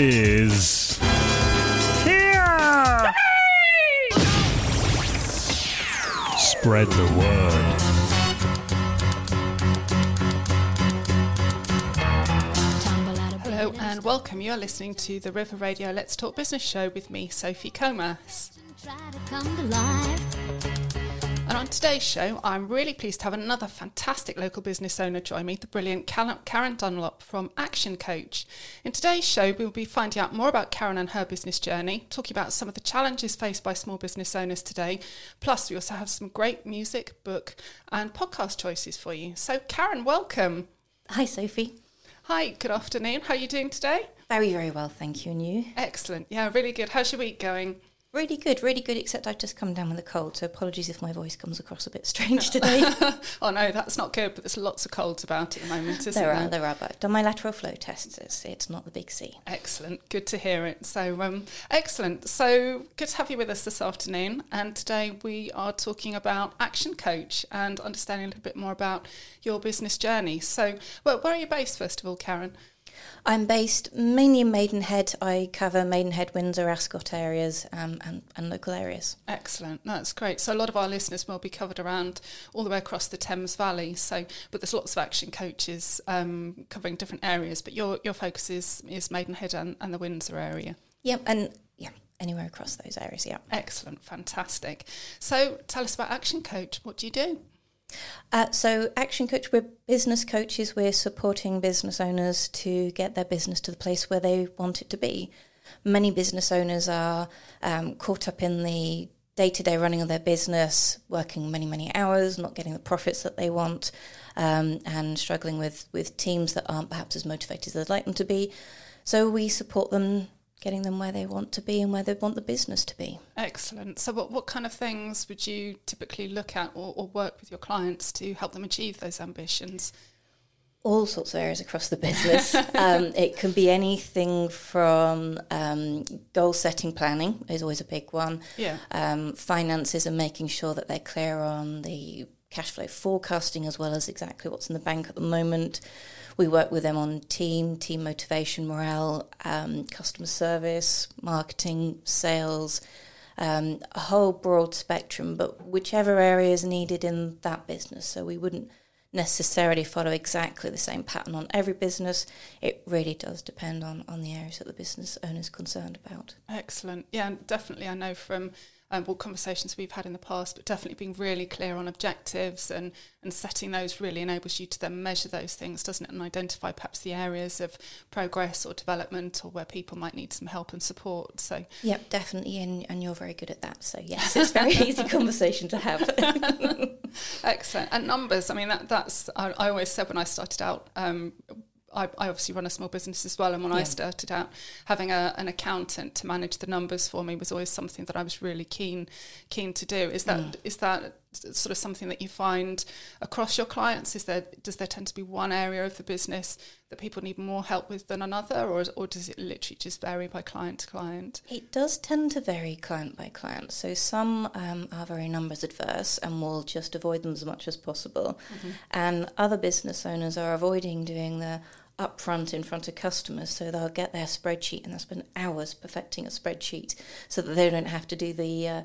is here. Spread the word. Hello and welcome. You're listening to the River Radio Let's Talk Business Show with me, Sophie Comas. And on today's show, I'm really pleased to have another fantastic local business owner join me, the brilliant Karen Dunlop from Action Coach. In today's show, we'll be finding out more about Karen and her business journey, talking about some of the challenges faced by small business owners today. Plus, we also have some great music, book, and podcast choices for you. So, Karen, welcome. Hi, Sophie. Hi, good afternoon. How are you doing today? Very, very well, thank you. And you? Excellent. Yeah, really good. How's your week going? Really good, really good, except I've just come down with a cold, so apologies if my voice comes across a bit strange today. oh no, that's not good. But there's lots of colds about at the moment, isn't there there? are, there are, but I've done my lateral flow tests. It's, it's not the big C. Excellent. Good to hear it. So, um, excellent. So, good to have you with us this afternoon. And today we are talking about Action Coach and understanding a little bit more about your business journey. So, well, where are you based, first of all, Karen? I'm based mainly in Maidenhead. I cover Maidenhead, Windsor, Ascot areas um, and, and local areas. Excellent. That's great. So a lot of our listeners will be covered around all the way across the Thames Valley. So, but there's lots of action coaches um, covering different areas. But your your focus is is Maidenhead and, and the Windsor area. Yep, and yeah, anywhere across those areas, yeah. Excellent. Fantastic. So tell us about Action Coach. What do you do? Uh, so, Action Coach, we're business coaches. We're supporting business owners to get their business to the place where they want it to be. Many business owners are um, caught up in the day to day running of their business, working many, many hours, not getting the profits that they want, um, and struggling with, with teams that aren't perhaps as motivated as they'd like them to be. So, we support them getting them where they want to be and where they want the business to be. Excellent. So, what, what kind of things would you typically look at or, or work with your clients to help them achieve those ambitions? all sorts of areas across the business. um, it can be anything from um, goal setting planning is always a big one. Yeah. Um, finances and making sure that they're clear on the cash flow forecasting as well as exactly what's in the bank at the moment. We work with them on team, team motivation, morale, um, customer service, marketing, sales, um, a whole broad spectrum, but whichever area is needed in that business. So we wouldn't necessarily follow exactly the same pattern on every business. It really does depend on, on the areas that the business owner is concerned about. Excellent. Yeah, definitely. I know from um, conversations we've had in the past, but definitely being really clear on objectives and, and setting those really enables you to then measure those things, doesn't it? And identify perhaps the areas of progress or development or where people might need some help and support. So, Yep, definitely. And, and you're very good at that. So, yes, it's a very easy conversation to have. excellent. And numbers, I mean, that, that's, I, I always said when I started out, um, I, I, obviously run a small business as well, and when yeah. I started out, having a, an accountant to manage the numbers for me was always something that I was really keen keen to do. Is that mm. is that sort of something that you find across your clients? Is there does there tend to be one area of the business that people need more help with than another, or or does it literally just vary by client to client? It does tend to vary client by client. So some um, are very numbers adverse and will just avoid them as much as possible, mm-hmm. and other business owners are avoiding doing the upfront in front of customers so they'll get their spreadsheet and they'll spend hours perfecting a spreadsheet so that they don't have to do the uh,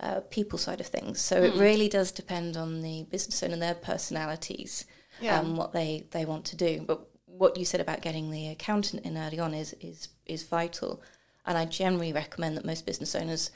uh, people side of things so mm. it really does depend on the business owner and their personalities yeah. um, what they, they want to do but what you said about getting the accountant in early on is, is is vital and I generally recommend that most business owners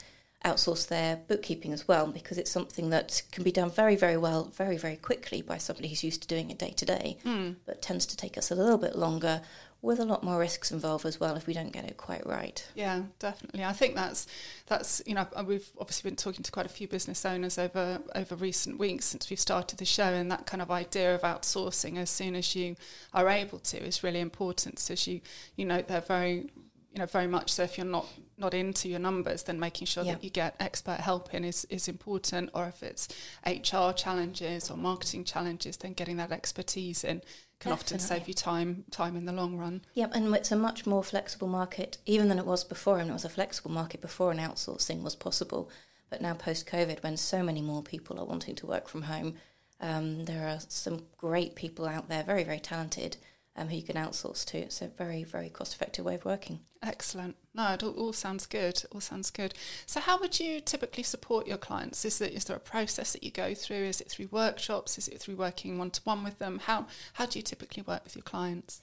outsource their bookkeeping as well because it's something that can be done very, very well, very, very quickly by somebody who's used to doing it day to day, hmm. but tends to take us a little bit longer with a lot more risks involved as well if we don't get it quite right. Yeah, definitely. I think that's that's you know uh, we've obviously been talking to quite a few business owners over over recent weeks since we've started the show, and that kind of idea of outsourcing as soon as you are able to is really important. So as you you know they're very you know very much so if you're not not into your numbers then making sure yeah. that you get expert help in is is important or if it's HR challenges or marketing challenges then getting that expertise in can Definitely. often save you time time in the long run. Yep, and it's a much more flexible market even than it was before and it was a flexible market before and outsourcing was possible but now post covid when so many more people are wanting to work from home um, there are some great people out there very very talented um, who you can outsource to. It's a very, very cost effective way of working. Excellent. No, it all, all sounds good. All sounds good. So, how would you typically support your clients? Is there, is there a process that you go through? Is it through workshops? Is it through working one to one with them? How how do you typically work with your clients?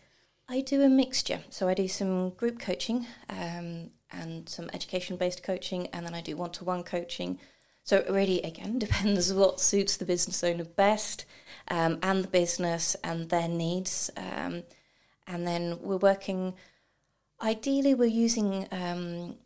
I do a mixture. So I do some group coaching um, and some education based coaching, and then I do one to one coaching. So it really, again, depends what suits the business owner best um, and the business and their needs. Um, and then we're working, ideally, we're using um,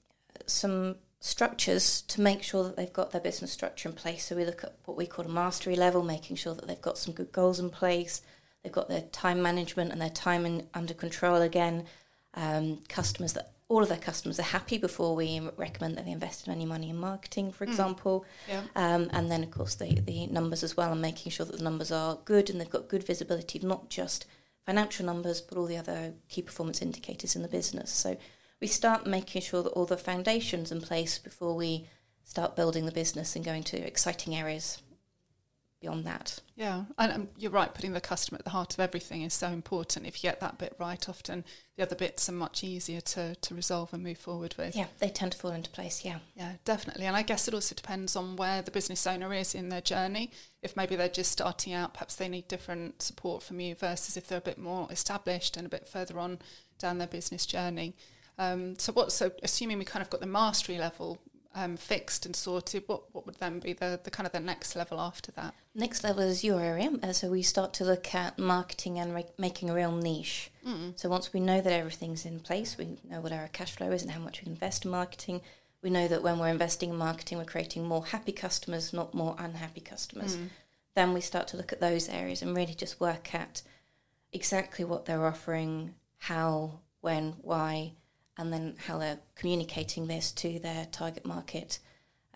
some structures to make sure that they've got their business structure in place. So we look at what we call a mastery level, making sure that they've got some good goals in place They've got their time management and their time in, under control again. Um, customers that all of their customers are happy before we recommend that they invest any money in marketing, for mm. example. Yeah. Um, and then, of course, the, the numbers as well, and making sure that the numbers are good and they've got good visibility, not just financial numbers, but all the other key performance indicators in the business. So we start making sure that all the foundations in place before we start building the business and going to exciting areas beyond that. Yeah, and um, you're right. Putting the customer at the heart of everything is so important. If you get that bit right, often the other bits are much easier to, to resolve and move forward with. Yeah, they tend to fall into place. Yeah, yeah, definitely. And I guess it also depends on where the business owner is in their journey. If maybe they're just starting out, perhaps they need different support from you versus if they're a bit more established and a bit further on down their business journey. Um, so what? So assuming we kind of got the mastery level um, fixed and sorted, what, what would then be the, the kind of the next level after that? Next level is your area. Uh, so we start to look at marketing and re- making a real niche. Mm. So once we know that everything's in place, we know what our cash flow is and how much we invest in marketing. We know that when we're investing in marketing, we're creating more happy customers, not more unhappy customers. Mm. Then we start to look at those areas and really just work at exactly what they're offering, how, when, why, and then how they're communicating this to their target market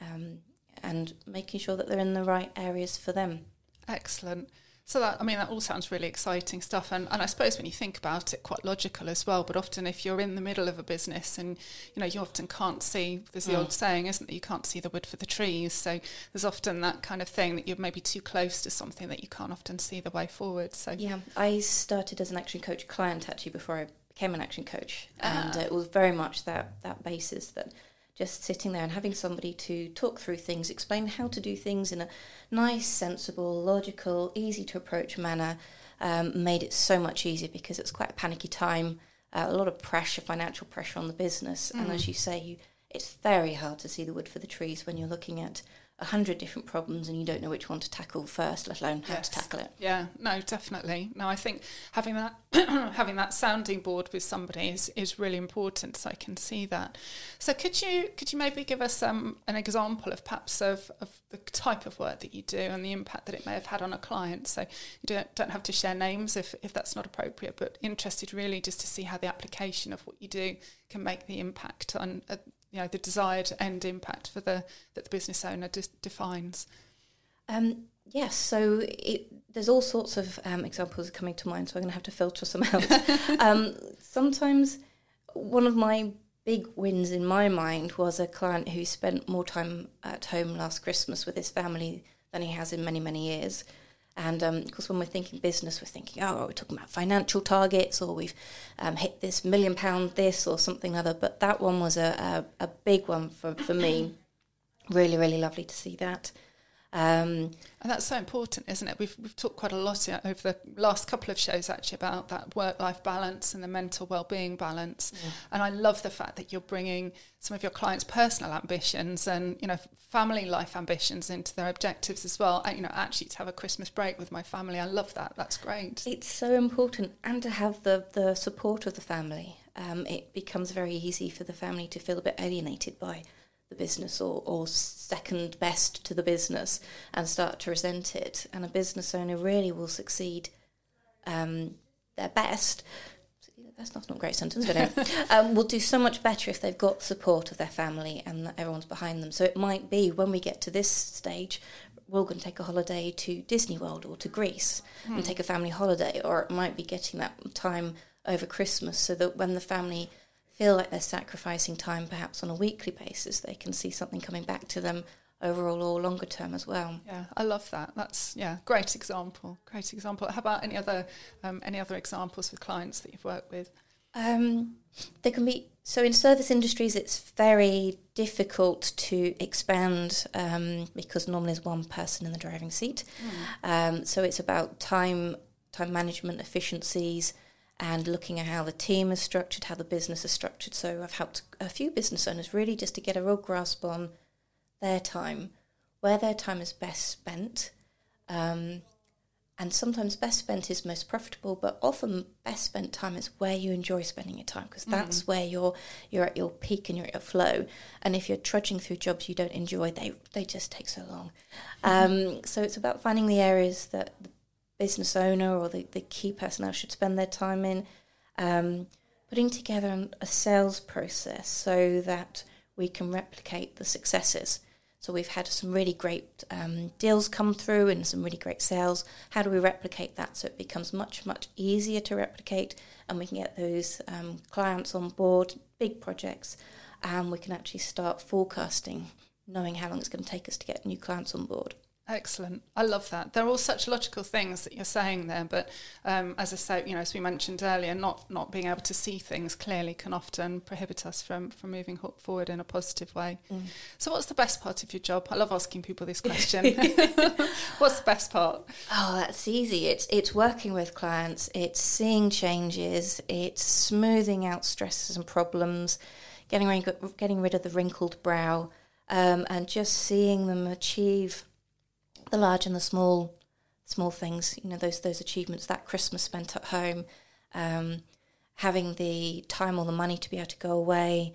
um, and making sure that they're in the right areas for them. Excellent. So that I mean that all sounds really exciting stuff and, and I suppose when you think about it quite logical as well but often if you're in the middle of a business and you know you often can't see there's the mm. old saying isn't that you can't see the wood for the trees so there's often that kind of thing that you're maybe too close to something that you can't often see the way forward so yeah I started as an action coach client actually before I became an action coach, and uh, it was very much that that basis that just sitting there and having somebody to talk through things, explain how to do things in a nice, sensible, logical, easy to approach manner, um, made it so much easier because it's quite a panicky time, uh, a lot of pressure, financial pressure on the business, mm. and as mm. you say, you, it's very hard to see the wood for the trees when you're looking at a hundred different problems and you don't know which one to tackle first, let alone how yes. to tackle it. Yeah, no, definitely. No, I think having that having that sounding board with somebody is, is really important. So I can see that. So could you could you maybe give us um, an example of perhaps of, of the type of work that you do and the impact that it may have had on a client? So you don't don't have to share names if, if that's not appropriate, but interested really just to see how the application of what you do can make the impact on uh, you know the desired end impact for the that the business owner de- defines. Um, yes, so it, there's all sorts of um, examples coming to mind, so I'm going to have to filter some out. um, sometimes one of my big wins in my mind was a client who spent more time at home last Christmas with his family than he has in many many years. And um, of course, when we're thinking business, we're thinking, oh, we're talking about financial targets, or we've um, hit this million pound this, or something other. But that one was a, a, a big one for, for me. really, really lovely to see that. Um, and that's so important, isn't it? We've, we've talked quite a lot over the last couple of shows actually about that work life balance and the mental well being balance. Yeah. And I love the fact that you're bringing some of your clients' personal ambitions and you know family life ambitions into their objectives as well. And, you know, actually to have a Christmas break with my family, I love that. That's great. It's so important, and to have the the support of the family. Um, it becomes very easy for the family to feel a bit alienated by the business or, or second best to the business and start to resent it. And a business owner really will succeed um, their best. That's not, not a great sentence, but um, will do so much better if they've got support of their family and that everyone's behind them. So it might be when we get to this stage, we're going to take a holiday to Disney World or to Greece and hmm. take a family holiday, or it might be getting that time over Christmas so that when the family feel like they're sacrificing time perhaps on a weekly basis, they can see something coming back to them overall or longer term as well. Yeah, I love that. That's yeah, great example. Great example. How about any other um, any other examples with clients that you've worked with? Um, there can be so in service industries, it's very difficult to expand um, because normally there's one person in the driving seat. Um, so it's about time time management efficiencies and looking at how the team is structured, how the business is structured. So I've helped a few business owners really just to get a real grasp on their time, where their time is best spent. Um, and sometimes best spent is most profitable, but often best spent time is where you enjoy spending your time because that's where you're you're at your peak and you're at your flow. And if you're trudging through jobs you don't enjoy, they they just take so long. Um, so it's about finding the areas that the business owner or the, the key personnel should spend their time in, um, putting together a sales process so that we can replicate the successes. So we've had some really great um, deals come through and some really great sales. How do we replicate that so it becomes much much easier to replicate, and we can get those um, clients on board, big projects, and we can actually start forecasting, knowing how long it's going to take us to get new clients on board. Excellent. I love that. They're all such logical things that you're saying there, but um, as I said, you know, as we mentioned earlier, not not being able to see things clearly can often prohibit us from from moving forward in a positive way. So, what's the best part of your job? I love asking people this question. what's the best part? Oh, that's easy. It's it's working with clients. It's seeing changes. It's smoothing out stresses and problems, getting rid, getting rid of the wrinkled brow, um, and just seeing them achieve the large and the small small things. You know, those those achievements. That Christmas spent at home, um, having the time or the money to be able to go away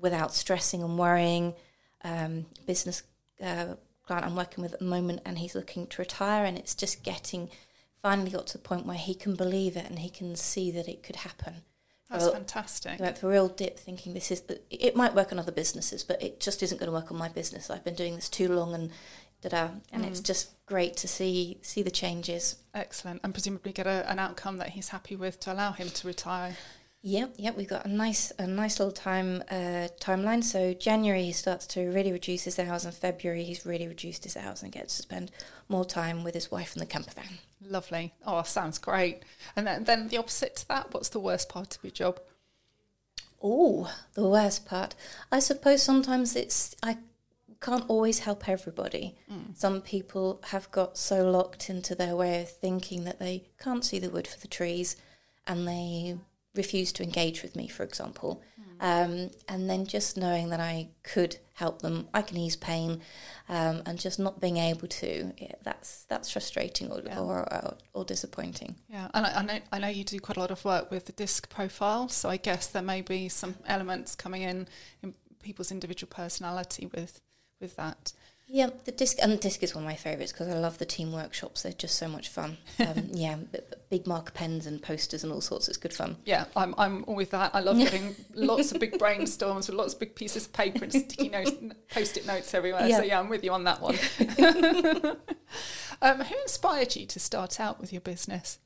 without stressing and worrying. Um, business uh, client I'm working with at the moment, and he's looking to retire, and it's just getting finally got to the point where he can believe it and he can see that it could happen. That's Well, fantastic. Like a real dip, thinking this is it might work on other businesses, but it just isn't going to work on my business. I've been doing this too long, and da da. And it's just great to see see the changes. Excellent. And presumably get a, an outcome that he's happy with to allow him to retire. Yep, yep. We've got a nice, a nice little time uh, timeline. So January he starts to really reduce his hours, and February he's really reduced his hours and gets to spend more time with his wife in the camper van. Lovely. Oh, sounds great. And then, then the opposite to that, what's the worst part of your job? Oh, the worst part. I suppose sometimes it's I can't always help everybody. Some people have got so locked into their way of thinking that they can't see the wood for the trees, and they refuse to engage with me, for example. Um, and then just knowing that I could help them, I can ease pain, um, and just not being able to, yeah, that's that's frustrating or, Yeah. or, or or disappointing. Yeah, and I, I know I know you do quite a lot of work with the disc profile, so I guess there may be some elements coming in in people's individual personality with with that. Yeah, the disc and the disc is one of my favourites because I love the team workshops. They're just so much fun. Um, yeah, b- b- big marker pens and posters and all sorts. It's good fun. Yeah, I'm I'm all with that. I love getting lots of big brainstorms with lots of big pieces of paper and sticky notes, post-it notes everywhere. Yeah. So yeah, I'm with you on that one. um, who inspired you to start out with your business?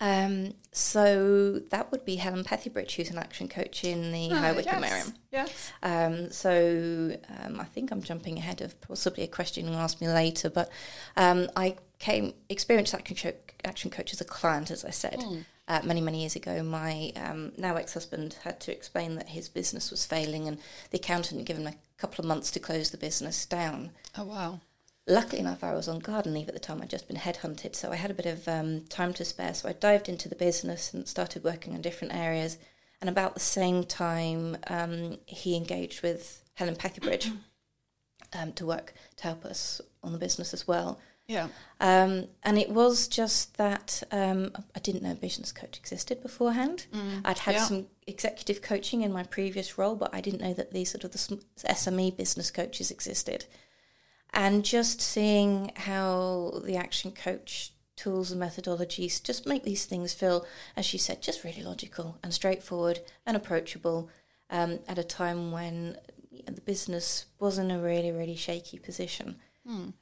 Um, so that would be Helen Pethybridge, who's an action coach in the High Wycombe area. Yes. Um, so um, I think I'm jumping ahead of possibly a question you'll ask me later, but um, I came experienced action, co- action coach as a client, as I said. Uh, many many years ago, my um, now ex-husband had to explain that his business was failing, and the accountant had given him a couple of months to close the business down. Oh wow. Luckily enough, I was on garden leave at the time. I'd just been headhunted, so I had a bit of um, time to spare. So I dived into the business and started working on different areas. And about the same time, um, he engaged with Helen Pethybridge um, to work to help us on the business as well. Yeah. Um, and it was just that um, I didn't know business coach existed beforehand. I'd had yeah. some executive coaching in my previous role, but I didn't know that these sort of the SME business coaches existed. And just seeing how the action coach tools and methodologies just make these things feel, as she said, just really logical and straightforward and approachable um, at a time when the business was in a really, really shaky position.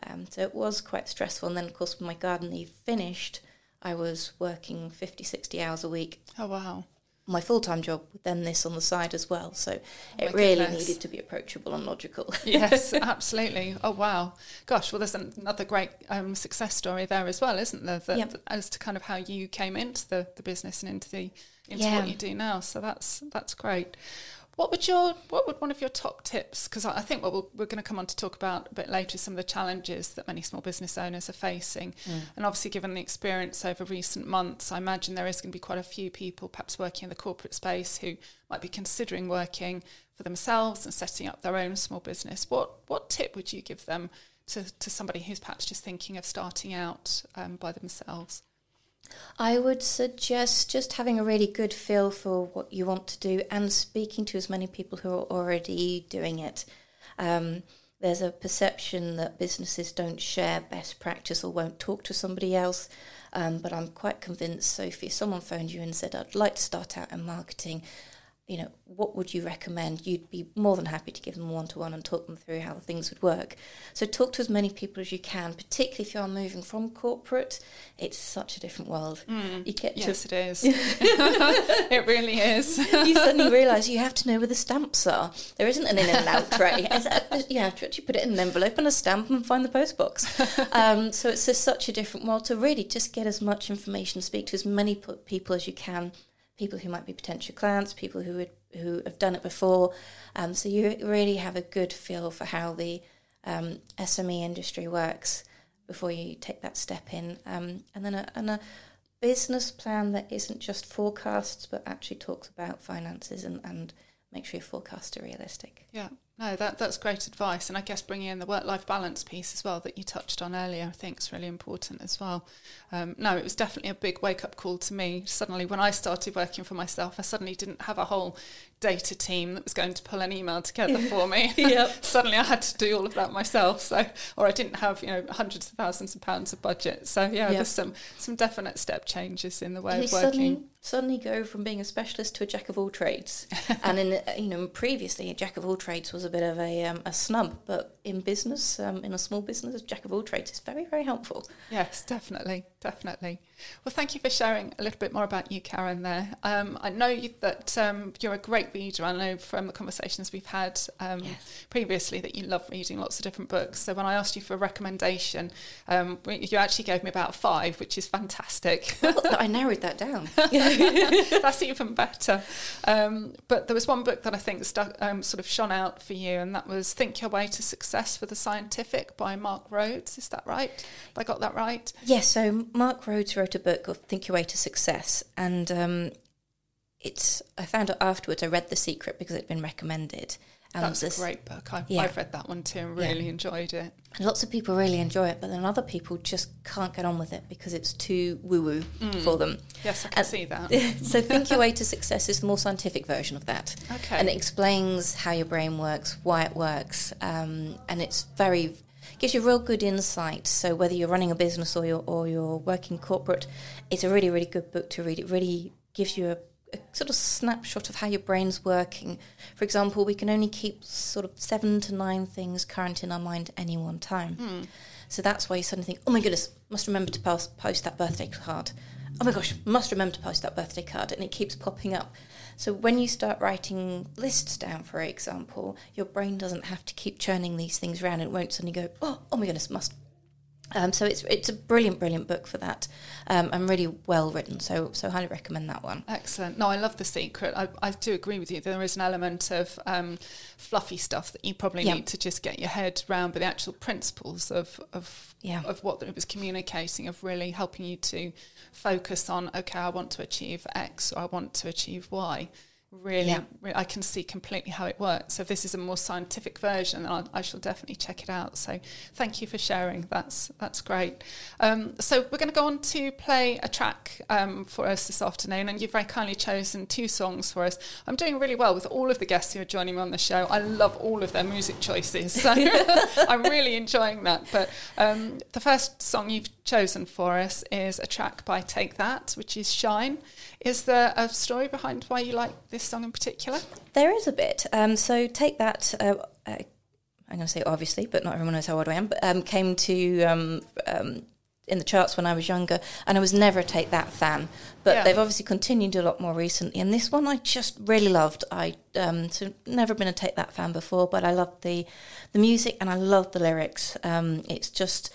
Um, so it was quite stressful. And then, of course, when my garden leave finished, I was working 50, 60 hours a week. Oh wow. My full time job then this on the side as well. So Oh it really goodness. needed to be approachable and logical. yes, absolutely. Oh wow, gosh. Well, there's another great um, success story there as well, isn't there? That, Yep. As to kind of how you came into the, the business and into the into Yeah. what you do now. So that's that's great. What would your what would one of your top tips? Because I I think what we'll, we're going to come on to talk about a bit later is some of the challenges that many small business owners are facing, and obviously given the experience over recent months, I imagine there is going to be quite a few people perhaps working in the corporate space who might be considering working for themselves and setting up their own small business. What what tip would you give them to to somebody who's perhaps just thinking of starting out um, by themselves? I would suggest just having a really good feel for what you want to do and speaking to as many people who are already doing it. Um, there's a perception that businesses don't share best practice or won't talk to somebody else. Um, but I'm quite convinced, Sophie, someone phoned you and said, I'd like to start out in marketing, you know, what would you recommend? You'd be more than happy to give them one to one and talk them through how things would work. So talk to as many people as you can, particularly if you are moving from corporate. It's such a different world. You get Yes, it is. it really is. you suddenly realise you have to know where the stamps are. There isn't an in and out tray. You have to actually put it in an envelope and a stamp and find the post box. Um, so it's just such a different world to really just get as much information, speak to as many people as you can, people who might be potential clients, people who would, who have done it before. Um, so you really have a good feel for how the um, SME industry works before you take that step in, um, and then a, and a business plan that isn't just forecasts but actually talks about finances and, and make sure your forecasts are realistic. Yeah, no, that that's great advice, and I guess bringing in the work-life balance piece as well that you touched on earlier, I think is really important as well. Um, no, it was definitely a big wake-up call to me. Suddenly, when I started working for myself, I suddenly didn't have a whole data team that was going to pull an email together for me. Yep. suddenly, I had to do all of that myself. So, or I didn't have you know hundreds of thousands of pounds of budget. So yeah, Yep. there's some some definite step changes in the way you of working. suddenly go from being a specialist to a jack of all trades. and in you know previously a jack of all trades was a bit of a um, a snub, but in business, um, in a small business, a jack of all trades is very very helpful. Yes, definitely, definitely. Well, thank you for sharing a little bit more about you, Karen. There, um, I know you, that um, you're a great reader. I know from the conversations we've had um, Yes. previously that you love reading lots of different books. So when I asked you for a recommendation, um, you actually gave me about five, which is fantastic. I narrowed that down. That's even better. Um, but there was one book that I think stuck, um, sort of shone out for you, and that was "Think Your Way to Success for the Scientific" by Mark Rhodes. Is that right? Have I got that right? Yes, so Mark Rhodes wrote a book of Think Your Way to Success, and um, it's. I found out afterwards. I read The Secret because it'd been recommended, and That's this- a great book. I've, Yeah. I've read that one too and Yeah. really enjoyed it. and lots of people really enjoy it, but then other people just can't get on with it because it's too woo woo for them. Yes, I can And- see that. so Think Your Way to Success is the more scientific version of that. Okay. And it explains how your brain works, why it works, um, and it's very gives you real good insight. So whether you're running a business or you're or you're working corporate, it's a really really good book to read. It really gives you a, a sort of snapshot of how your brain's working. For example, we can only keep sort of seven to nine things current in our mind at any one time. Hmm. So that's why you suddenly think, oh my goodness, must remember to post, post that birthday card. Oh my gosh, must remember to post that birthday card. And it keeps popping up. So when you start writing lists down, for example, your brain doesn't have to keep churning these things around. It won't suddenly go, oh, oh my goodness, must. Um, so it's it's a brilliant, brilliant book for that, um, and really well written. So so highly recommend that one. Excellent. No, I love The Secret. I, I do agree with you. There is an element of um, fluffy stuff that you probably Yeah. need to just get your head around, but the actual principles of, of, Yeah. of what it was communicating, of really helping you to focus on, okay, I want to achieve X or I want to achieve Y. Really, Yeah. re- I can see completely how it works. So if this is a more scientific version, then I, I shall definitely check it out. So thank you for sharing. That's that's great. Um, so we're going to go on to play a track um, for us this afternoon, and you've very kindly chosen two songs for us. I'm doing really well with all of the guests who are joining me on the show. I love all of their music choices, so I'm really enjoying that. But um, the first song you've chosen for us is a track by Take That, which is Shine. Is there a story behind why you like this song in particular? There is a bit. Um, so take that. Uh, uh, I'm going to say obviously, but not everyone knows how old I am. But um, came to um, um, in the charts when I was younger, and I was never a Take That fan. But Yeah. they've obviously continued a lot more recently, and this one I just really loved. I um, so never been a Take That fan before, but I loved the the music and I loved the lyrics. Um, it's just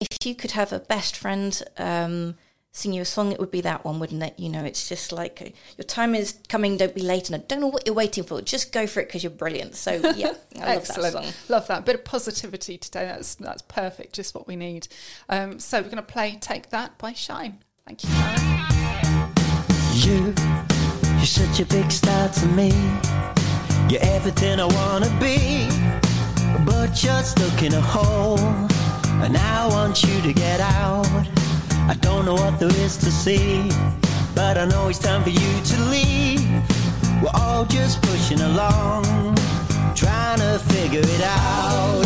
if you could have a best friend. Um, Sing you a song, it would be that one, wouldn't it? You know, it's just like uh, your time is coming. Don't be late, and I don't know what you're waiting for. Just go for it because you're brilliant. So yeah, I love Excellent. that song. Love that. bit of positivity today. That's that's perfect. Just what we need. Um, so we're going to play "Take That" by Shine. Thank you, Karen. You, you're such a big star to me. You're everything I wanna be. But you're stuck in a hole, and I want you to get out. I don't know what there is to see, but I know it's time for you to leave. We're all just pushing along, trying to figure it out,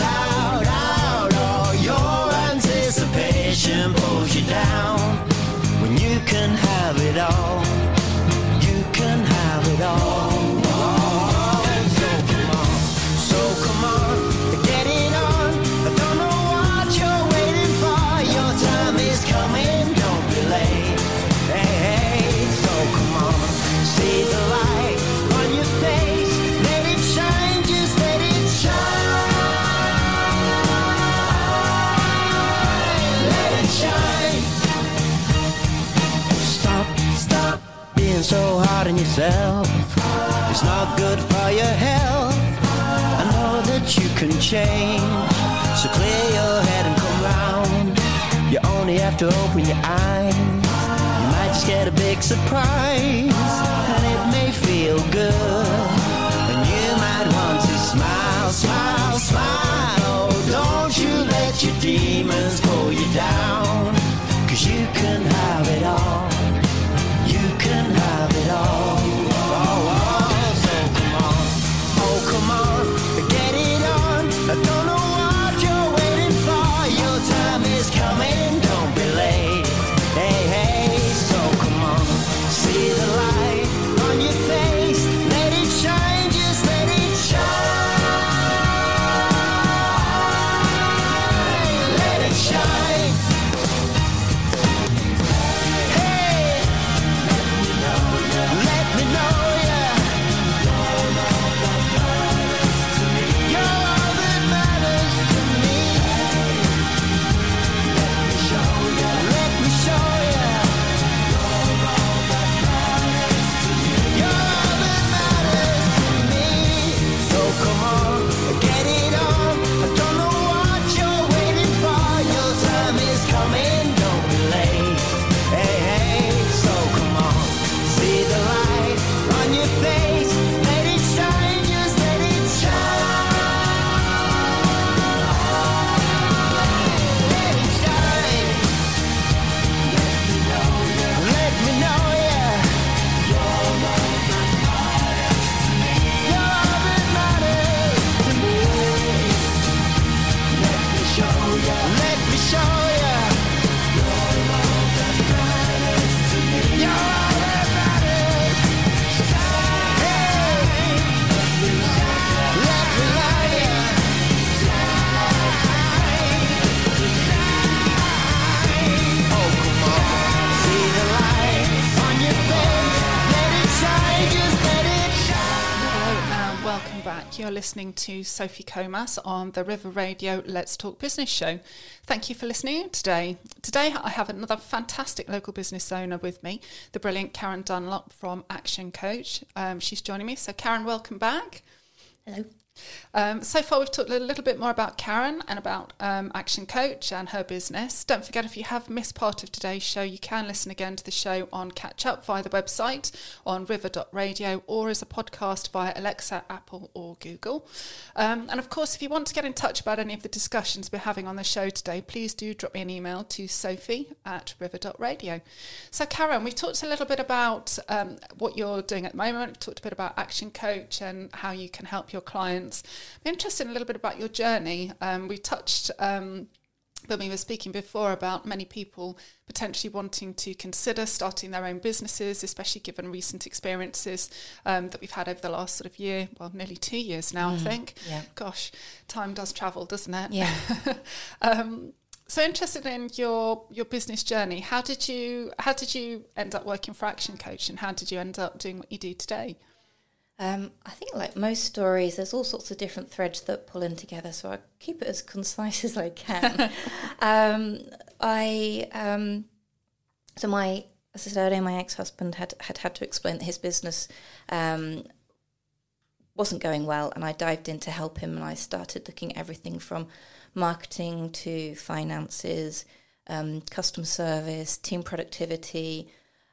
yourself. It's not good for your health. I know that you can change. So clear your head and come round. You only have to open your eyes. You might just get a big surprise. And it may feel good. And you might want to smile, smile, smile. Oh, don't you let your demons pull you down. Cause you can have it all. Listening to Sophie Comas on the River Radio Let's Talk Business show. Thank you for listening today. Today I have another fantastic local business owner with me, the brilliant Karen Dunlop from Action Coach. Um, she's joining me. So, Karen, welcome back. Hello. Um, so far, we've talked a little bit more about Karen and about um, Action Coach and her business. Don't forget, if you have missed part of today's show, you can listen again to the show on Catch Up via the website on river.radio or as a podcast via Alexa, Apple, or Google. Um, and of course, if you want to get in touch about any of the discussions we're having on the show today, please do drop me an email to sophie at river.radio. So, Karen, we've talked a little bit about um, what you're doing at the moment. We've talked a bit about Action Coach and how you can help your clients. I'm interested in a little bit about your journey. Um, we touched um, when we were speaking before about many people potentially wanting to consider starting their own businesses, especially given recent experiences um, that we've had over the last sort of year, well, nearly two years now, I think. yeah. Gosh, time does travel, doesn't it? Yeah. um, so interested in your your business journey. How did you how did you end up working for Action Coach, and how did you end up doing what you do today? Um, I think, like most stories, there's all sorts of different threads that pull in together. So I keep it as concise as I can. um, I um, so my as I said earlier, my ex-husband had had had to explain that his business um, wasn't going well, and I dived in to help him, and I started looking at everything from marketing to finances, um, customer service, team productivity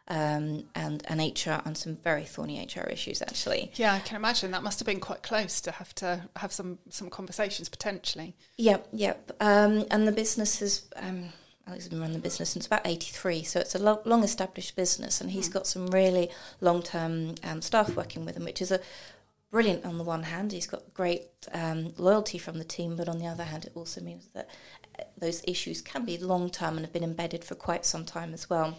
um, and an HR and some very thorny HR issues actually. Yeah, I can imagine that must have been quite close to have to have some some conversations potentially. Yep, yep. Um, and the business has. Um, Alex has been running the business since about 83, so it's a lo- long established business, and he's mm. got some really long term um, staff working with him, which is a brilliant on the one hand. He's got great um, loyalty from the team, but on the other hand, it also means that uh, those issues can be long term and have been embedded for quite some time as well.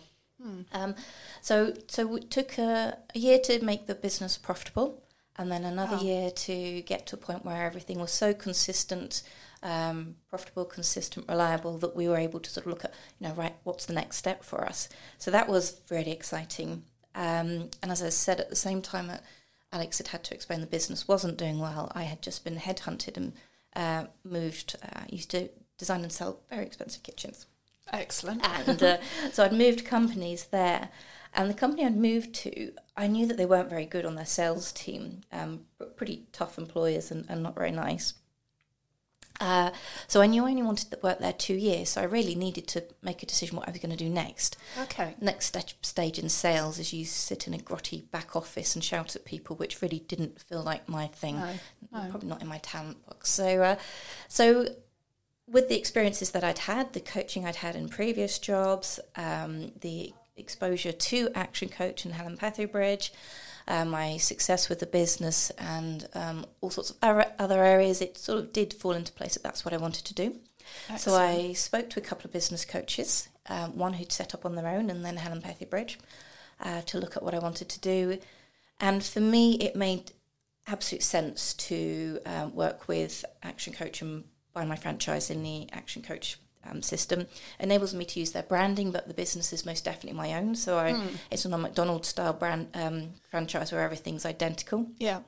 Um, so, so it took a, a, year to make the business profitable, and then another wow. year to get to a point where everything was so consistent, um, profitable, consistent, reliable that we were able to sort of look at, you know, right, what's the next step for us? So that was really exciting. Um, and as I said, at the same time that Alex had had to explain the business wasn't doing well, I had just been headhunted and uh, moved. Uh, used to design and sell very expensive kitchens. Excellent. And uh, so I'd moved companies there. And the company I'd moved to, I knew that they weren't very good on their sales team, um, pretty tough employers and, and not very nice. Uh, so I knew I only wanted to work there two years, so I really needed to make a decision what I was going to do next. Okay. Next st- stage in sales is you sit in a grotty back office and shout at people, which really didn't feel like my thing. No, no. Probably not in my talent box. So, uh, so with the experiences that I'd had, the coaching I'd had in previous jobs, um, the exposure to Action Coach and Helen Petherbridge, uh, my success with the business, and um, all sorts of other areas, it sort of did fall into place that that's what I wanted to do. Excellent. So I spoke to a couple of business coaches, um, one who'd set up on their own, and then Helen Petherbridge, uh, to look at what I wanted to do. And for me, it made absolute sense to um, work with Action Coach and buy my franchise in the Action Coach um, system enables me to use their branding, but the business is most definitely my own. So I, mm. it's not a McDonald's style brand um, franchise where everything's identical. Yeah.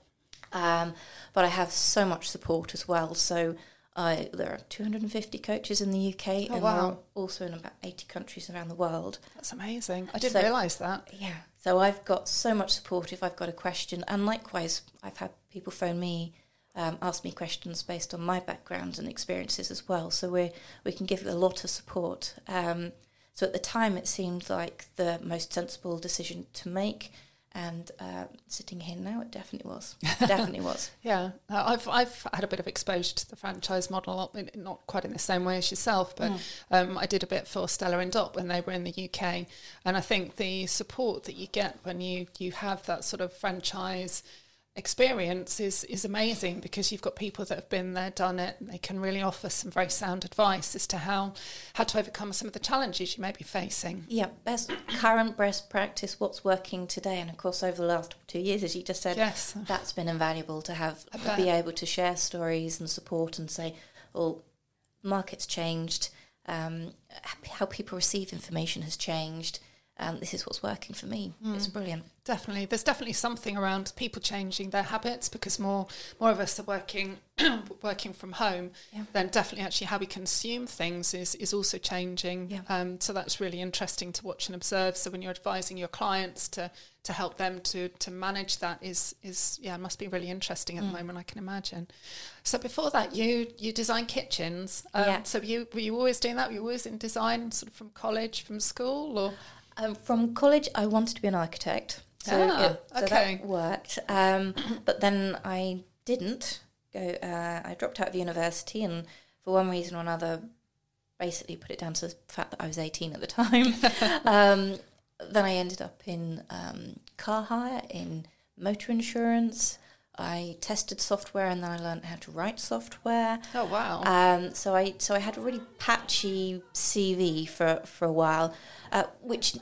Um, but I have so much support as well. So I, there are 250 coaches in the UK, oh, and wow. also in about 80 countries around the world. That's amazing. I didn't so, realise that. Yeah. So I've got so much support if I've got a question, and likewise, I've had people phone me um, ask me questions based on my background and experiences as well. So we we can give a lot of support. Um, so at the time, it seemed like the most sensible decision to make. And uh, sitting here now, it definitely was. definitely was. Yeah, I've I've had a bit of exposure to the franchise model, not quite in the same way as yourself, but mm. um, I did a bit for Stella and Dot when they were in the UK, and I think the support that you get when you you have that sort of franchise experience is is amazing because you've got people that have been there, done it. And they can really offer some very sound advice as to how how to overcome some of the challenges you may be facing. Yeah, best current best practice, what's working today, and of course over the last two years, as you just said, yes, that's been invaluable to have to be able to share stories and support and say, well, market's changed. Um, how people receive information has changed and this is what's working for me. Mm. It's brilliant. Definitely, there's definitely something around people changing their habits because more more of us are working working from home. Yeah. Then definitely, actually, how we consume things is is also changing. Yeah. Um, so that's really interesting to watch and observe. So when you're advising your clients to to help them to to manage that is is yeah must be really interesting at mm. the moment. I can imagine. So before that, you you design kitchens. Um, yeah. So you were you always doing that? Were you always in design, sort of from college, from school, or um, from college, I wanted to be an architect. So, ah, yeah, so okay. that worked. Um, but then I didn't go. Uh, I dropped out of university, and for one reason or another, basically put it down to the fact that I was 18 at the time. um, then I ended up in um, car hire, in motor insurance. I tested software and then I learned how to write software. Oh wow! Um, so I so I had a really patchy CV for for a while, uh, which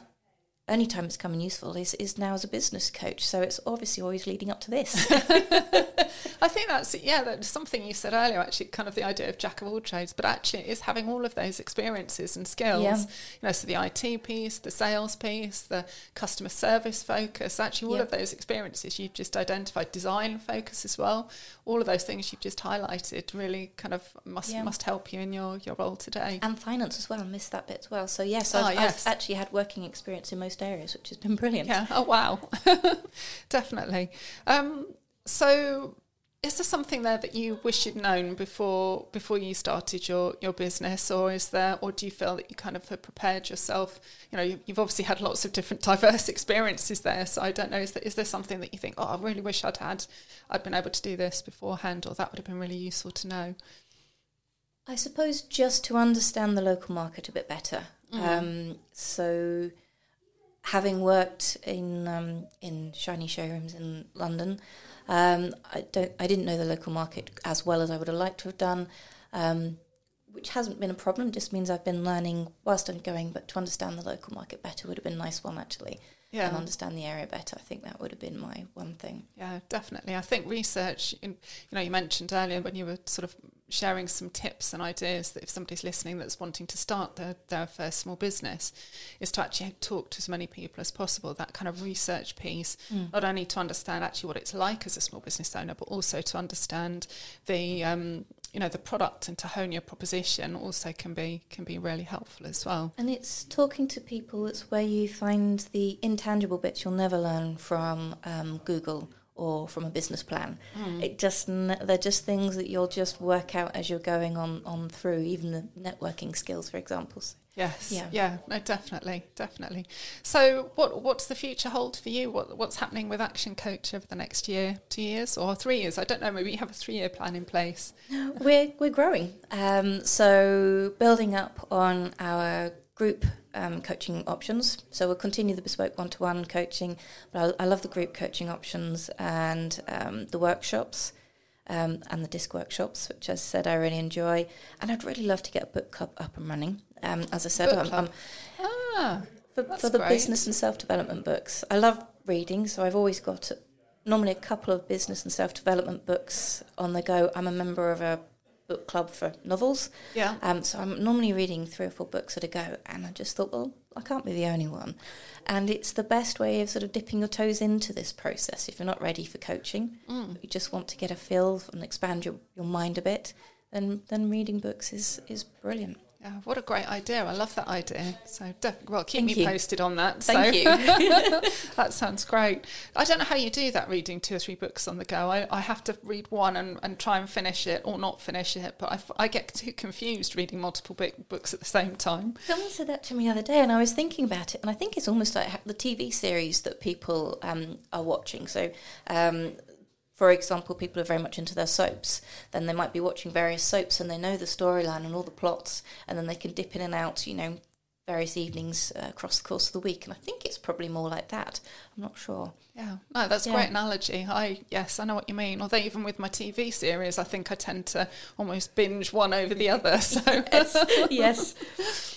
only time it's come in useful is, is now as a business coach. So it's obviously always leading up to this. I think that's yeah, that's something you said earlier. Actually, kind of the idea of jack of all trades, but actually, it is having all of those experiences and skills. Yeah. You know, so the IT piece, the sales piece, the customer service focus. Actually, all Yeah. of those experiences you've just identified, design focus as well. All of those things you've just highlighted really kind of must Yeah. must help you in your your role today. and finance as well. I missed that bit as well. So yes, Ah, I've, yes. I've actually had working experience in most areas, which has been brilliant. Yeah. Oh wow. Definitely. Um, so is there something there that you wish you'd known before before you started your, your business or is there or do you feel that you kind of have prepared yourself you know you, you've obviously had lots of different diverse experiences there so i don't know is there, is there something that you think oh i really wish i'd had i'd been able to do this beforehand or that would have been really useful to know I suppose just to understand the local market a bit better. Um, so, having worked in um, in shiny showrooms in London, um, I don't I didn't know the local market as well as I would have liked to have done, um, which hasn't been a problem. Just means I've been learning whilst I'm going, but to understand the local market better would have been a nice one actually, Yeah. and understand the area better. I think that would have been my one thing. Yeah, definitely. I think research, you know, you mentioned earlier when you were sort of sharing some tips and ideas that if somebody's listening that's wanting to start their, their first small business, is to actually talk to as many people as possible. That kind of research piece, not only to understand actually what it's like as a small business owner, but also to understand the, um, you know, the product and to hone your proposition also can be can be really helpful as well. And it's talking to people it's where you find the intangible bits you'll never learn from um, Google or from a business plan. It just they're just things that you'll just work out as you're going on on through. Even the networking skills, for example. So Yes. Yeah. Yeah. No, definitely, definitely. So, what what's the future hold for you? What what's happening with Action Coach over the next year, two years, or three years? I don't know. Maybe you have a three year plan in place. we're we're growing. Um, so building up on our group um, coaching options. So we'll continue the bespoke one to one coaching, but I, I love the group coaching options and um, the workshops. Um, and the disc workshops, which as I said I really enjoy, and I'd really love to get a book club up and running. Um, as I said, I'm. I'm Ah, for, for the great. business and self development books. I love reading, so I've always got normally a couple of business and self development books on the go. I'm a member of a book club for novels, yeah. um, so I'm normally reading three or four books at a go. And I just thought, well, I can't be the only one. And it's the best way of sort of dipping your toes into this process if you're not ready for coaching. Mm. You just want to get a feel and expand your, your mind a bit. Then, then reading books is, is brilliant. Yeah, what a great idea! I love that idea. So, def- well, keep Thank me you. posted on that. Thank so. you. that sounds great. I don't know how you do that, reading two or three books on the go. I, I have to read one and, and try and finish it, or not finish it. But I, f- I get too confused reading multiple big books at the same time. Someone said that to me the other day, and I was thinking about it, and I think it's almost like the TV series that people um, are watching. So, um, for example, people are very much into their soaps. Then they might be watching various soaps, and they know the storyline and all the plots, and then they can dip in and out, you know, various evenings uh, across the course of the week. And I think it's probably more like that. I'm not sure. Yeah, no, that's a Yeah. great analogy. I yes, I know what you mean. Although even with my TV series, I think I tend to almost binge one over the other. So yes.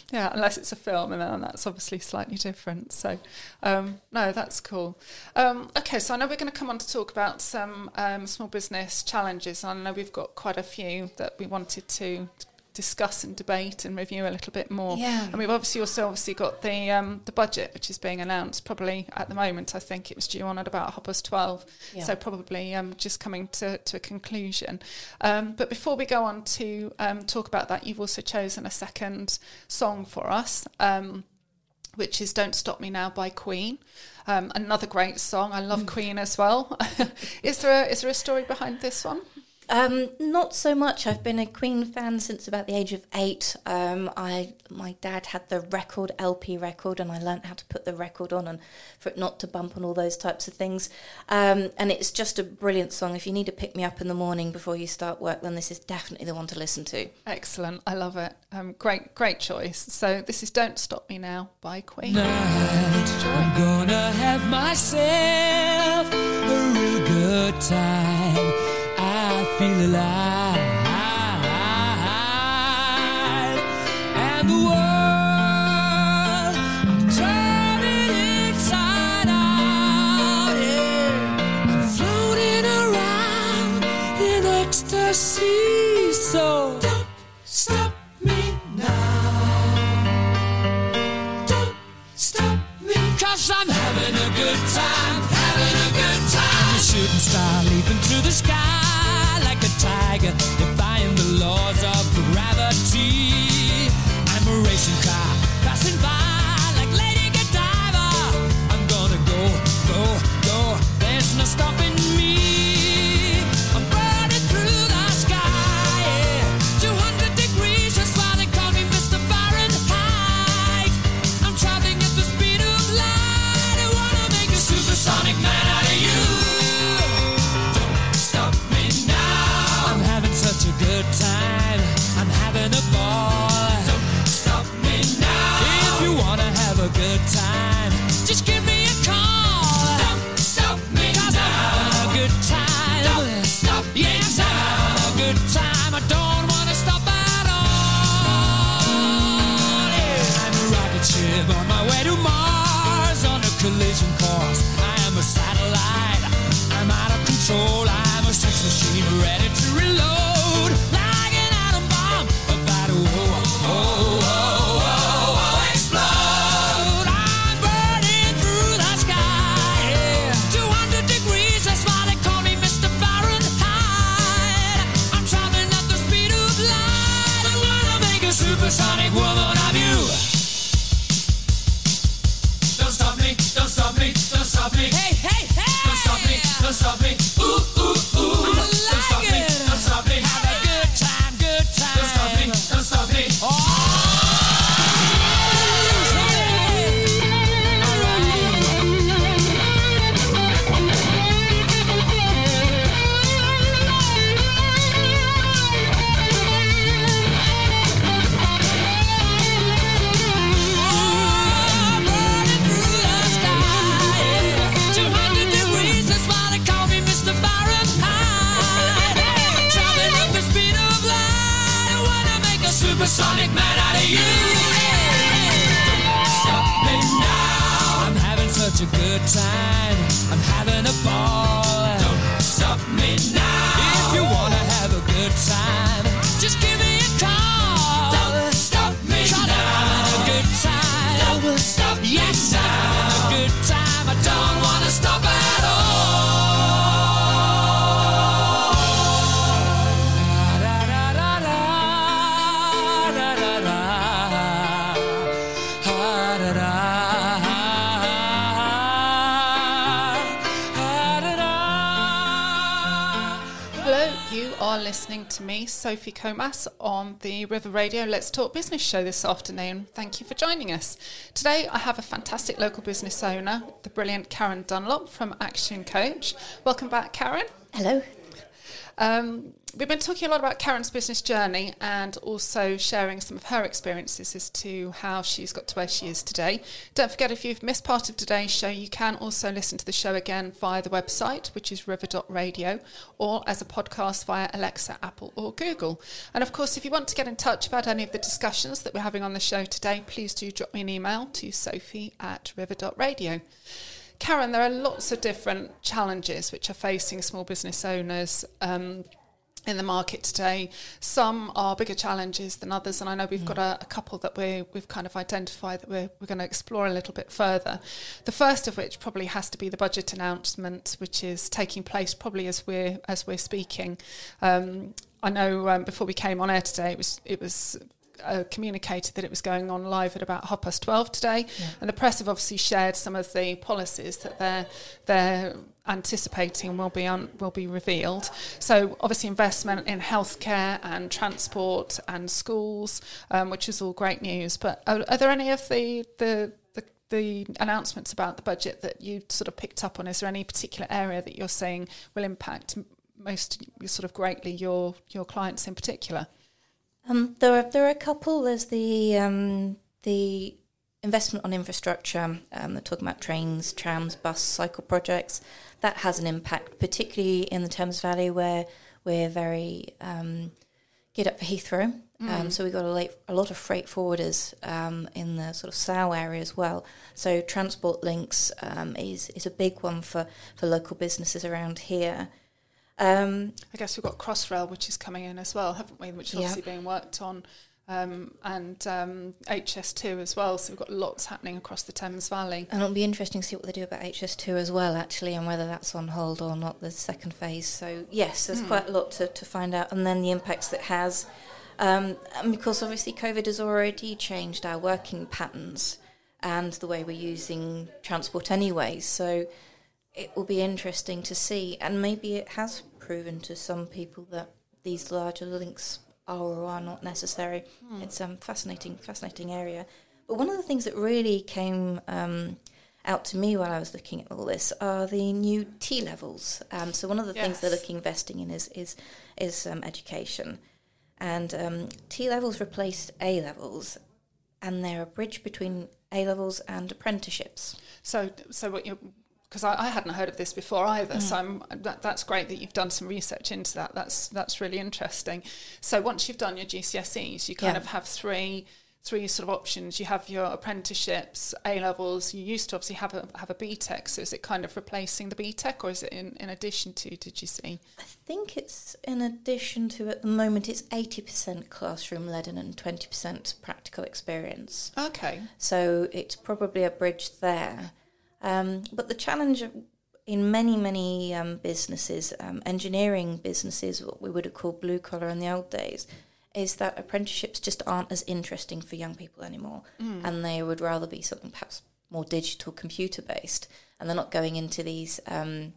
yeah, unless it's a film, and then that's obviously slightly different. So um, no, that's cool. Um, okay, so I know we're going to come on to talk about some um, small business challenges. I know we've got quite a few that we wanted to discuss and debate and review a little bit more. Yeah. And we've obviously also obviously got the um, the budget, which is being announced probably at the moment. I think it was due on at about half past twelve, Yeah. so probably um, just coming to, to a conclusion. Um, but before we go on to um, talk about that, you've also chosen a second song for us. Um, which is "Don't Stop Me Now" by Queen, um, another great song. I love Queen as well. is there a, is there a story behind this one? Um, not so much. I've been a Queen fan since about the age of eight. Um, I my dad had the record LP record, and I learnt how to put the record on and for it not to bump and all those types of things. Um, and it's just a brilliant song. If you need to pick me up in the morning before you start work, then this is definitely the one to listen to. Excellent, I love it. Um, great, great choice. So this is "Don't Stop Me Now" by Queen. I'm gonna have myself a real good time feel alive and the world so don't stop me now. Don't stop I'm having a good time, having a good time. I'm a shooting star leaping through the sky defying the laws of gravity. I'm a racing car passing by like Lady Godiva. I'm gonna go, go, go. There's no stopping time, listening to me, Sophie Comas, on the River Radio Let's Talk Business show this afternoon. Thank you for joining us. Today, I have a fantastic local business owner, the brilliant Caryn Dunlop from Action Coach. Welcome back, Caryn. Hello. Um, we've been talking a lot about Caryn's business journey and also sharing some of her experiences as to how she's got to where she is today. Don't forget, if you've missed part of today's show, you can also listen to the show again via the website, which is river.radio, or as a podcast via Alexa, Apple, or Google. And of course, if you want to get in touch about any of the discussions that we're having on the show today, please do drop me an email to sophie at river.radio. Caryn, there are lots of different challenges which are facing small business owners um, in the market today. Some are bigger challenges than others, and I know we've got a, a couple that we we've kind of identified that we're, we're going to explore a little bit further. The first of which probably has to be the budget announcement, which is taking place probably as we're as we're speaking. Um, I know um, before we came on air today, it was it was uh, communicated that it was going on live at about half past 12 today. And the press have obviously shared some of the policies that they're, they're anticipating will be un, will be revealed. So obviously investment in healthcare and transport and schools, um, which is all great news. But are, are there any of the, the, the the announcements about the budget that you sort of picked up on, is there any particular area that you're saying will impact most sort of greatly your your clients in particular? Um, there are there are a couple. There's the um, the investment on infrastructure. Um, they're talking about trains, trams, bus, cycle projects. That has an impact, particularly in the Thames Valley, where we're very um, geared up for Heathrow. Um, so we've got a, late, a lot of freight forwarders um, in the sort of Slough area as well. So transport links um, is is a big one for, for local businesses around here. Um, I guess we've got Crossrail, which is coming in as well, haven't we? Which is Yeah. obviously being worked on um, and um, HS2 as well. So we've got lots happening across the Thames Valley. And it'll be interesting to see what they do about HS2 as well, actually, and whether that's on hold or not, the second phase. So, yes, there's quite a lot to, to find out, and then the impacts it has. Um, and because obviously COVID has already changed our working patterns and the way we're using transport anyway. So, it will be interesting to see, and maybe it has proven to some people that these larger links are or are not necessary. It's a um, fascinating, fascinating area. But one of the things that really came um, out to me while I was looking at all this are the new T levels. Um, so one of the things they're looking investing in is is is um, education, and um, T levels replaced A levels, and they're a bridge between A levels and apprenticeships. So, so what you because I, I hadn't heard of this before either. So mm. I'm, that, that's great that you've done some research into that. That's that's really interesting. So once you've done your GCSEs, you kind Yeah. of have three three sort of options. You have your apprenticeships, A levels. You used to obviously have a have a BTEC. So is it kind of replacing the BTEC, or is it in, in addition to? Did you see? I think it's in addition to at the moment it's eighty percent classroom led and twenty percent practical experience. Okay. So it's probably a bridge there. Um, but the challenge of- in many, many um, businesses, um, engineering businesses, what we would have called blue collar in the old days, is that apprenticeships just aren't as interesting for young people anymore. And they would rather be something perhaps more digital, computer based. And they're not going into these um,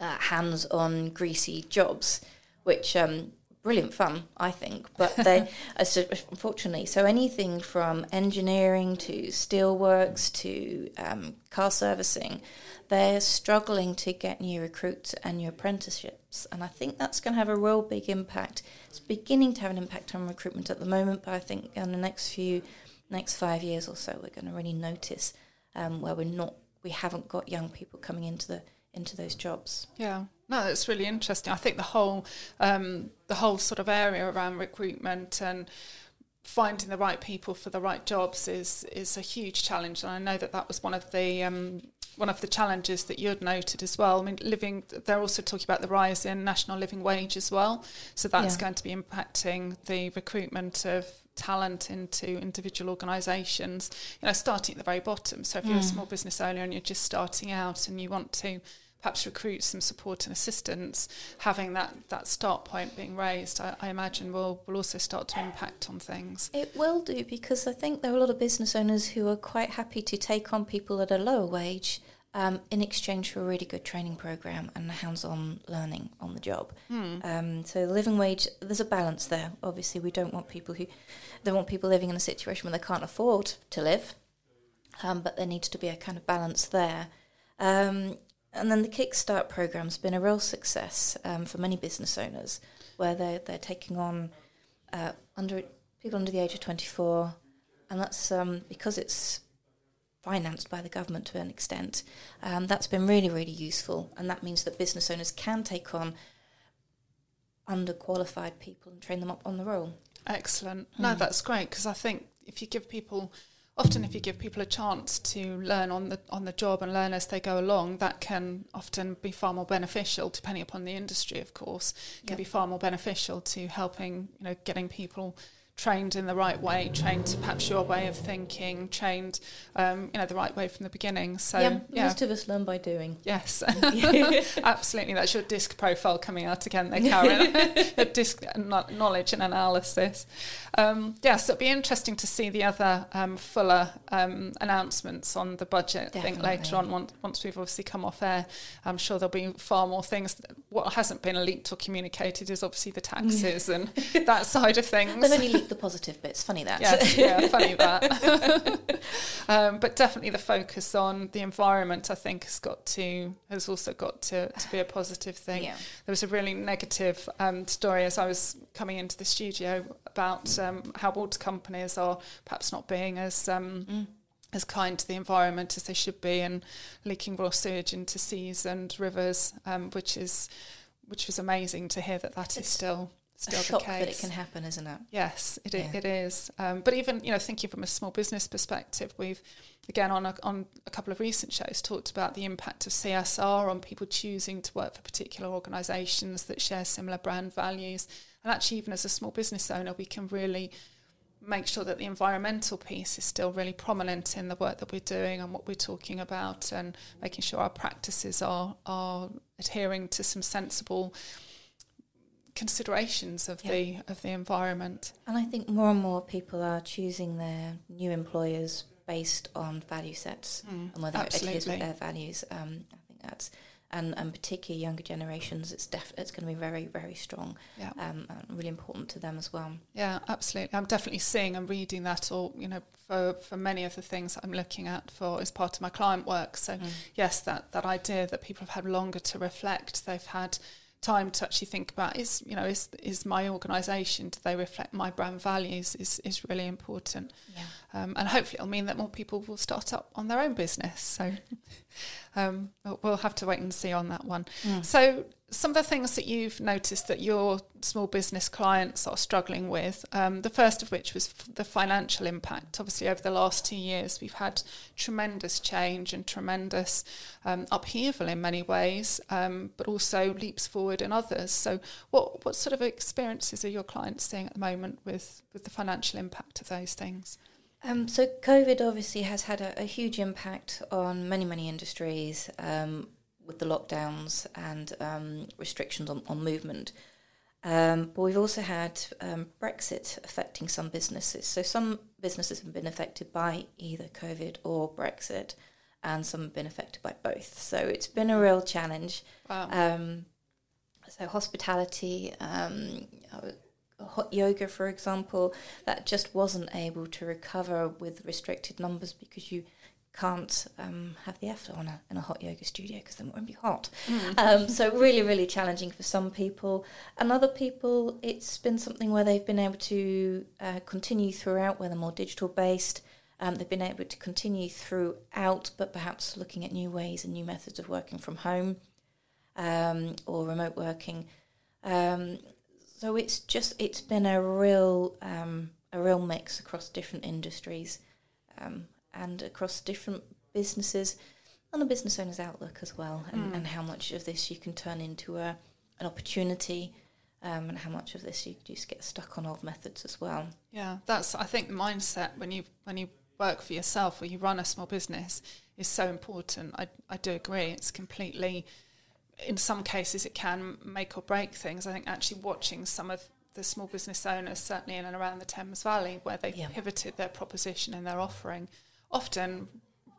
uh, hands on, greasy jobs, which um, brilliant fun, I think. But they, uh, unfortunately, so anything from engineering to steelworks to um, car servicing, they're struggling to get new recruits and new apprenticeships. And I think that's going to have a real big impact. It's beginning to have an impact on recruitment at the moment, but I think in the next few, next five years or so, we're going to really notice um, where we're not, we haven't got young people coming into the into those jobs. Yeah, no, that's really interesting. I think the whole um, the whole sort of area around recruitment and finding the right people for the right jobs is is a huge challenge, and I know that that was one of the um, one of the challenges that you had noted as well. I mean, living they're also talking about the rise in national living wage as well, so that's Yeah. going to be impacting the recruitment of talent into individual organisations. You know, starting at the very bottom. So if you're a small business owner and you're just starting out and you want to perhaps recruit some support and assistance, having that, that start point being raised, I, I imagine will will also start to impact on things. It will do because I think there are a lot of business owners who are quite happy to take on people at a lower wage um, in exchange for a really good training program and hands-on learning on the job. Um, so the living wage, there's a balance there. Obviously, we don't want people who don't want people living in a situation where they can't afford to live, um, but there needs to be a kind of balance there. And then the Kickstart program's been a real success um, for many business owners, where they're they're taking on uh, under people under the age of 24, and that's um, because it's financed by the government to an extent. Um, that's been really, really useful, and that means that business owners can take on underqualified people and train them up on the role. Excellent. No, that's great because I think if you give people often if you give people a chance to learn on the on the job and learn as they go along, that can often be far more beneficial, depending upon the industry, of course. Can Yeah. be far more beneficial to helping, you know, getting people trained in the right way, trained to perhaps your way of thinking, trained um, you know, the right way from the beginning. So yeah, yeah. most of us learn by doing. Yes, absolutely. That's your disc profile coming out again there, Caryn. Disc knowledge and analysis. Um, yes, it'll be interesting to see the other um, fuller um, announcements on the budget. I think later on, once, once we've obviously come off air, I'm sure there'll be far more things. What hasn't been leaked or communicated is obviously the taxes and that side of things. They've only leaked the positive bits. Funny that. Yes, yeah, funny that. um, but definitely the focus on the environment, I think, has got to has also got to, to be a positive thing. Yeah. There was a really negative um, story as I was coming into the studio about um, how water companies are perhaps not being as um, as kind to the environment as they should be, and leaking raw sewage into seas and rivers, um, which is which was amazing to hear that that is It's still A still the shock case. that it can happen, isn't it? Yes, it, Yeah. it is. Um, but even you know, thinking from a small business perspective, we've again on a, on a couple of recent shows talked about the impact of CSR on people choosing to work for particular organisations that share similar brand values. And actually, even as a small business owner, we can really make sure that the environmental piece is still really prominent in the work that we're doing and what we're talking about, and making sure our practices are are adhering to some sensible considerations of Yeah. the of the environment. And I think more and more people are choosing their new employers based on value sets Mm, and whether it adheres with their values. Um, I think that's and and particularly younger generations. It's def- it's going to be very very strong. Yeah. Um, and really important to them as well. Yeah, absolutely. I'm definitely seeing and reading that all, you know, for, for many of the things that I'm looking at for as part of my client work. So yes, that, that idea that people have had longer to reflect, they've had time to actually think about is, you know, is is my organisation, do they reflect my brand values is, is really important. Yeah. Um, and hopefully it'll mean that more people will start up on their own business. So um, we'll- we'll have to wait and see on that one. So some of the things that you've noticed that your small business clients are struggling with, um, the first of which was the financial impact. Obviously, over the last two years, we've had tremendous change and tremendous um, upheaval in many ways, um, but also leaps forward in others. So, what what sort of experiences are your clients seeing at the moment with with the financial impact of those things? Um, so COVID obviously has had a, a huge impact on many, many industries um, with the lockdowns and um, restrictions on, on movement. Um, but we've also had um, Brexit affecting some businesses. So some businesses have been affected by either COVID or Brexit, and some have been affected by both. So it's been a real challenge. Wow. Um, so hospitality, um, hot yoga, for example, that just wasn't able to recover with restricted numbers because you can't um, have the on a, in a hot yoga studio because then it won't be hot. Um, so really, really challenging for some people. And other people, it's been something where they've been able to uh, continue throughout, where they're more digital based. Um, they've been able to continue throughout, but perhaps looking at new ways and new methods of working from home um, or remote working. Um, so it's just it's been a real um, a real mix across different industries um, and across different businesses and the business owner's outlook as well, and, and how much of this you can turn into a an opportunity, um, and how much of this you just get stuck on old methods as well. Yeah, that's I think the mindset when you when you work for yourself or you run a small business is so important. I I do agree. It's completely in some cases it can make or break things. I think actually watching some of the small business owners, certainly in and around the Thames Valley, where they've Yeah. pivoted their proposition and their offering, often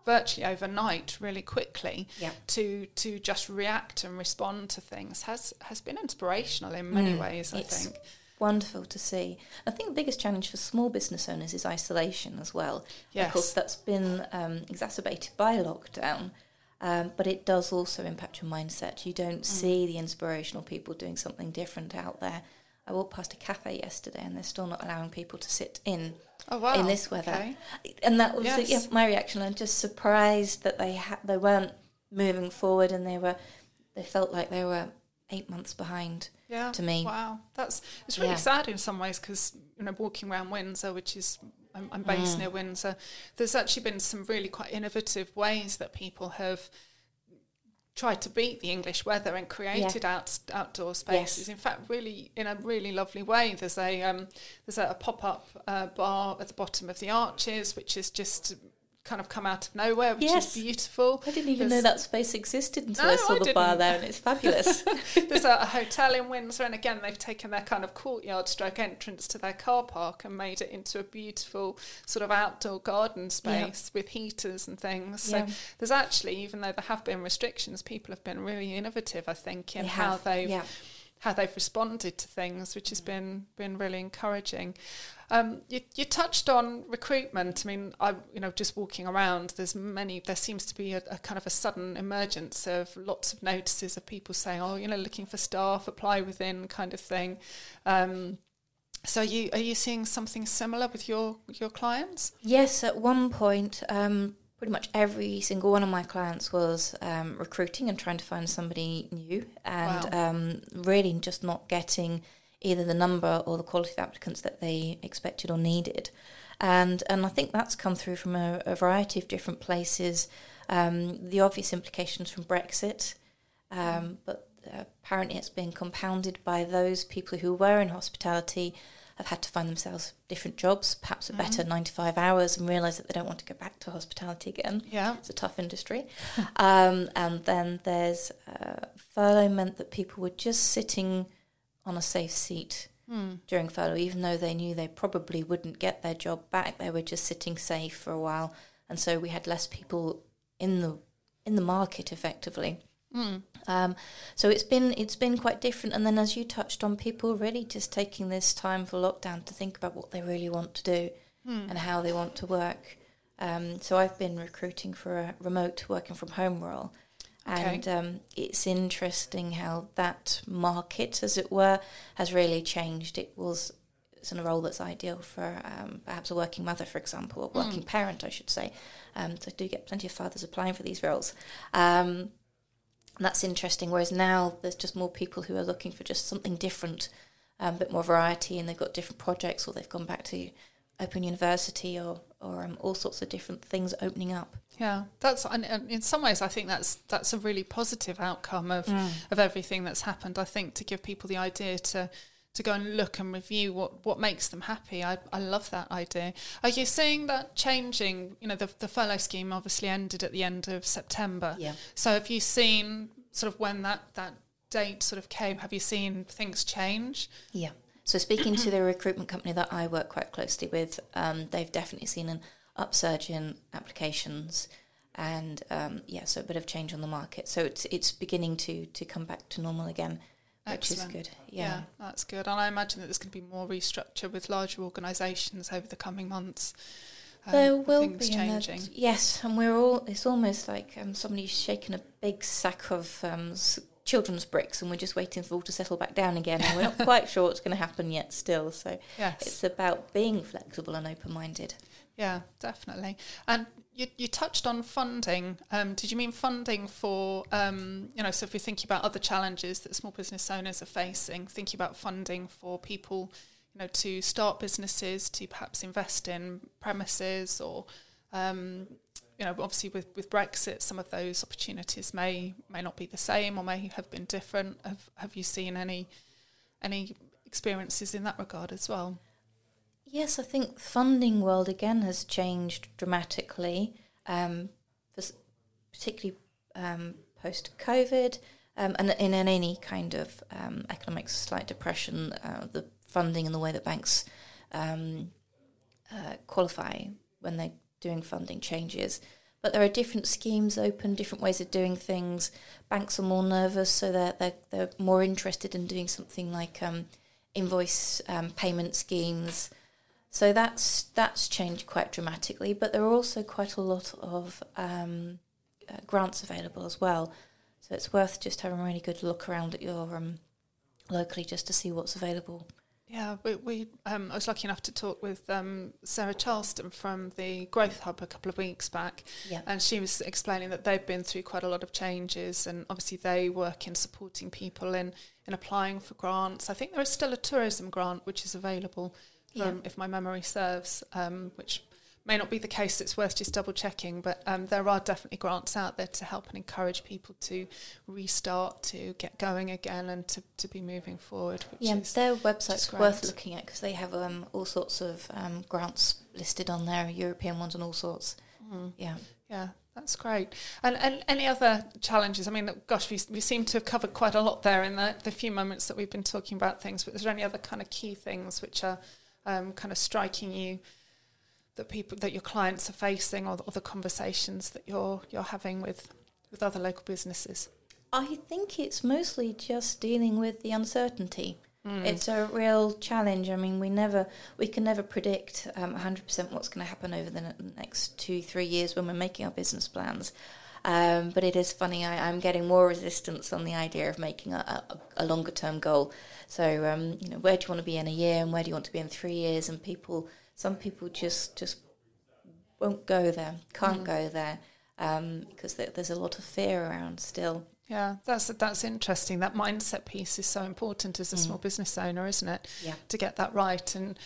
virtually overnight, really quickly, Yeah. to to just react and respond to things has has been inspirational in many ways. I think. wonderful to see. I think the biggest challenge for small business owners is isolation as well. yes. Of course, that's been um, exacerbated by lockdown, um, but it does also impact your mindset. You don't Mm. see the inspirational people doing something different out there. I walked past a cafe yesterday, and they're still not allowing people to sit in Oh wow! in this weather. Okay. And that was Yes. yeah, my reaction. I'm just surprised that they ha- they weren't moving forward, and they were they felt like they were eight months behind. Yeah, to me. Wow, that's it's really Yeah. sad in some ways because you know walking around Windsor, which is I'm, I'm based Mm. near Windsor, there's actually been some really quite innovative ways that people have tried to beat the English weather and created out, outdoor spaces. In fact, really in a really lovely way. There's a um, there's a, a pop up uh, bar at the bottom of the arches, which is just kind of come out of nowhere, which Yes. is beautiful. I didn't even There's- know that space existed until No, I saw I the bar didn't. there, and it's fabulous. There's a, a hotel in Windsor, and again, they've taken their kind of courtyard stroke entrance to their car park and made it into a beautiful sort of outdoor garden space with heaters and things. So Yeah. there's actually, even though there have been restrictions, people have been really innovative, I think, in They how have, they've yeah. How they've responded to things, which has been been really encouraging. Um, you, you touched on recruitment. I mean, I you know just walking around, there's many. There seems to be a, a kind of a sudden emergence of lots of notices of people saying, "Oh, you know, looking for staff, apply within," kind of thing. Um, so, are you are you seeing something similar with your your clients? Yes, at one point, um, pretty much every single one of my clients was um, recruiting and trying to find somebody new, and um, really just not getting either the number or the quality of applicants that they expected or needed. And and I think that's come through from a, a variety of different places. Um, the obvious implications from Brexit, um, but apparently it's been compounded by those people who were in hospitality have had to find themselves different jobs, perhaps a better nine to five hours, and realise that they don't want to go back to hospitality again. Yeah. It's a tough industry. um, and then there's uh, furlough meant that people were just sitting on a safe seat during furlough, even though they knew they probably wouldn't get their job back. They were just sitting safe for a while, and so we had less people in the in the market effectively. Um, so it's been it's been quite different. And then, as you touched on, people really just taking this time for lockdown to think about what they really want to do and how they want to work. Um, so I've been recruiting for a remote working from home role. And um, it's interesting how that market, as it were, has really changed. It was it's in a role that's ideal for um, perhaps a working mother, for example, or working parent, I should say. Um, so I do get plenty of fathers applying for these roles. Um, that's interesting. Whereas now there's just more people who are looking for just something different, um, a bit more variety, and they've got different projects, or they've gone back to Open University, or or um, all sorts of different things opening up. Yeah, that's and, and in some ways I think that's that's a really positive outcome of of everything that's happened. I think to give people the idea to to go and look and review what what makes them happy. I I love that idea. Are you seeing that changing? You know, the the furlough scheme obviously ended at the end of September. Yeah. So have you seen sort of when that that date sort of came? Have you seen things change? Yeah. So speaking to the recruitment company that I work quite closely with, um, they've definitely seen an upsurge in applications, and um, yeah, so a bit of change on the market. So it's it's beginning to to come back to normal again, which is good. Yeah. that's good. And I imagine that there's going to be more restructure with larger organisations over the coming months. um, There will be changing. that- yes, and we're all. It's almost like um, somebody's shaken a big sack of um, s- children's bricks, and we're just waiting for it all to settle back down again. And we're not quite sure what's going to happen yet. Still, so Yes. it's about being flexible and open-minded. Yeah, definitely. And you, you touched on funding. Um, did you mean funding for, um, you know, so if we're thinking about other challenges that small business owners are facing, thinking about funding for people, you know, to start businesses, to perhaps invest in premises or, um, you know, obviously with, with Brexit, some of those opportunities may may not be the same or may have been different. Have have you seen any any experiences in that regard as well? Yes, I think the funding world again has changed dramatically, um, particularly um, post COVID, um, and in, in any kind of um, economic slight depression, uh, the funding and the way that banks um, uh, qualify when they're doing funding changes. But there are different schemes open, different ways of doing things. Banks are more nervous, so they're they're, they're more interested in doing something like um, invoice payment schemes. So that's that's changed quite dramatically. But there are also quite a lot of um, uh, grants available as well. So it's worth just having a really good look around at your um, locally just to see what's available. Yeah, we, we um, I was lucky enough to talk with um, Sarah Charleston from the Growth Hub a couple of weeks back, Yeah. and she was explaining that they've been through quite a lot of changes, and obviously they work in supporting people in in applying for grants. I think there is still a tourism grant which is available, Yeah. um, if my memory serves, um, which may not be the case. It's worth just double checking, but um, there are definitely grants out there to help and encourage people to restart, to get going again, and to, to be moving forward. Which Yeah, their website's worth looking at because they have um, all sorts of um, grants listed on there, European ones and all sorts. Mm. Yeah. Yeah, that's great. And and any other challenges? I mean, gosh, we we seem to have covered quite a lot there in the, the few moments that we've been talking about things. But is there any other kind of key things which are um, kind of striking you that people that your clients are facing, or, or the conversations that you're you're having with with other local businesses? I think it's mostly just dealing with the uncertainty. Mm. It's a real challenge. I mean, we never, we can never predict um, 100% what's going to happen over the ne- next two, three years when we're making our business plans. Um, but it is funny. I, I'm getting more resistance on the idea of making a, a, a longer term goal. So, um, you know, where do you want to be in a year, and where do you want to be in three years? And people, some people just just won't go there, can't go there, um, because there, there's a lot of fear around still. Yeah, that's that's interesting. That mindset piece is so important as a mm. small business owner, isn't it? Yeah. To get that right, and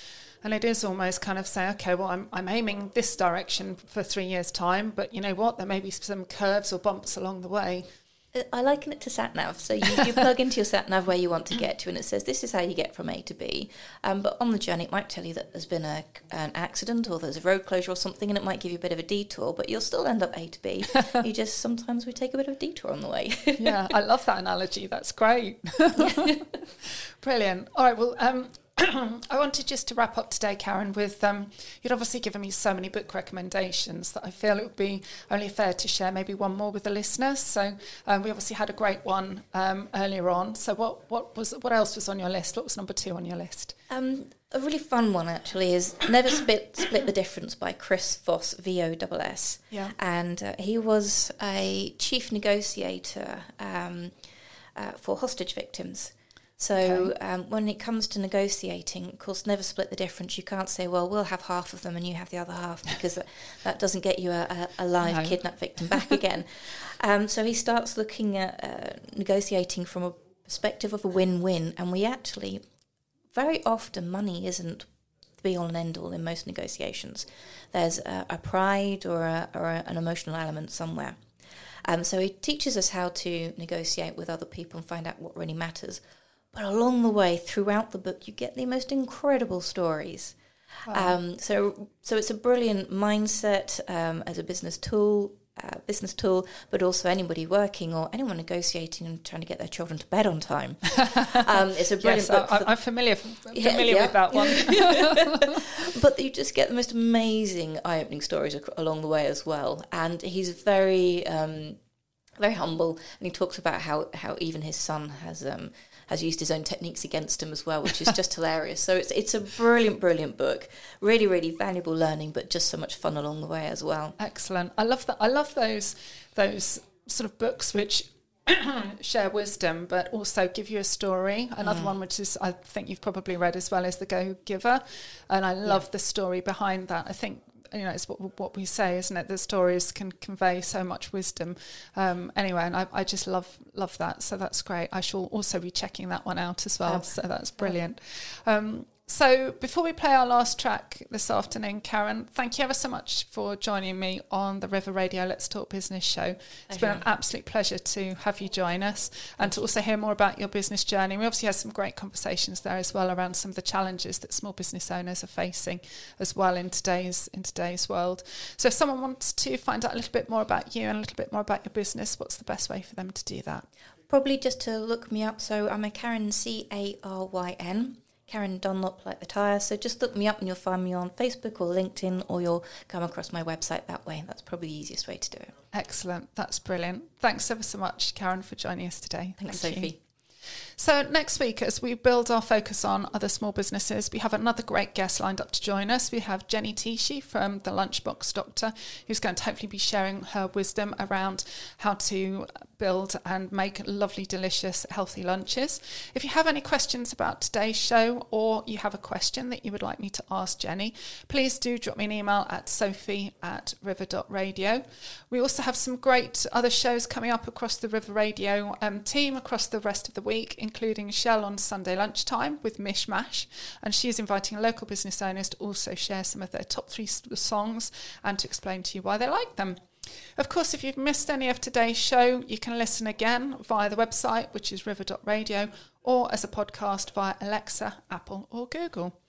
and it is almost kind of say, okay, well, I'm I'm aiming this direction for three years' time, but you know what? There may be some curves or bumps along the way, I liken it to sat nav. So you, you plug into your sat nav where you want to get to, and it says this is how you get from A to B. Um, but on the journey, it might tell you that there's been a, an accident or there's a road closure or something, and it might give you a bit of a detour. But you'll still end up A to B. you just sometimes we take a bit of a detour on the way. yeah, I love that analogy. That's great. Brilliant. All right. Well, um, I wanted just to wrap up today, Caryn, with um, you'd obviously given me so many book recommendations that I feel it would be only fair to share maybe one more with the listeners. So um, we obviously had a great one um, earlier on. So what what was what else was on your list? What was number two on your list? Um, a really fun one actually is Never Split Split the Difference by Chris Voss, V O S S. Yeah. And uh, he was a chief negotiator um, uh, for hostage victims. So Okay. um, when it comes to negotiating, of course, never split the difference. You can't say, well, we'll have half of them and you have the other half because that, that doesn't get you a, a, live No. kidnapped victim back again. Um, so he starts looking at uh, negotiating from a perspective of a win-win, and we actually very often money isn't the be all and end all in most negotiations. There's a, a pride or, a, or a, an emotional element somewhere. Um, so he teaches us how to negotiate with other people and find out what really matters. But along the way, throughout the book, you get the most incredible stories. Um, so, so it's a brilliant mindset um, as a business tool, uh, business tool, but also anybody working or anyone negotiating and trying to get their children to bed on time. um, it's a brilliant Yes, book. I, for- I, I'm familiar Yeah, familiar yeah. with that one. but you just get the most amazing eye-opening stories along the way as well. And he's very, um, very humble, and he talks about how, how even his son has um, has used his own techniques against him as well, which is just hilarious. So it's it's a brilliant, brilliant book. Really, really valuable learning, but just so much fun along the way as well. Excellent. I love that. I love those those sort of books which share wisdom, but also give you a story. Another Mm. one which is I think you've probably read as well is The Go Giver, and I love the story behind that. I think. You know, it's what, what we say, isn't it? The stories can convey so much wisdom. Um, anyway, and I, I just love love that. So that's great. I shall also be checking that one out as well. Fab. So that's brilliant. Um, so before we play our last track this afternoon, Caryn, thank you ever so much for joining me on the River Radio Let's Talk Business show. It's been an absolute pleasure to have you join us and to also hear more about your business journey. We obviously had some great conversations there as well around some of the challenges that small business owners are facing as well in today's in today's world. So if someone wants to find out a little bit more about you and a little bit more about your business, what's the best way for them to do that? Probably just to look me up. So I'm a Caryn C A R Y N. Caryn Dunlop, like the tyre. So just look me up and you'll find me on Facebook or LinkedIn, or you'll come across my website that way. That's probably the easiest way to do it. Excellent. That's brilliant. Thanks ever so much, Caryn, for joining us today. Thanks, Thank you. So, next week, as we build our focus on other small businesses, we have another great guest lined up to join us. We have Jenny Tishi from the Lunchbox Doctor, who's going to hopefully be sharing her wisdom around how to build and make lovely, delicious, healthy lunches. If you have any questions about today's show or you have a question that you would like me to ask Jenny, please do drop me an email at sophie at river.radio. We also have some great other shows coming up across the River Radio um, team across the rest of the week, including Shell on Sunday lunchtime with Mish Mash, And she is inviting local business owners to also share some of their top three songs and to explain to you why they like them. Of course, if you've missed any of today's show, you can listen again via the website, which is river.radio, or as a podcast via Alexa, Apple, or Google.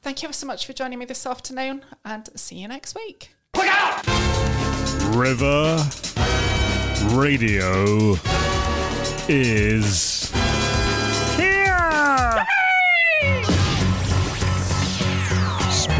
Thank you ever so much for joining me this afternoon, and see you next week. River Radio is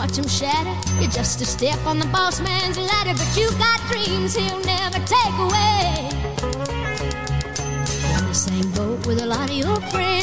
Watch them shatter. You're just a step on the boss man's ladder, but you got dreams he'll never take away. In the same boat with a lot of your friends.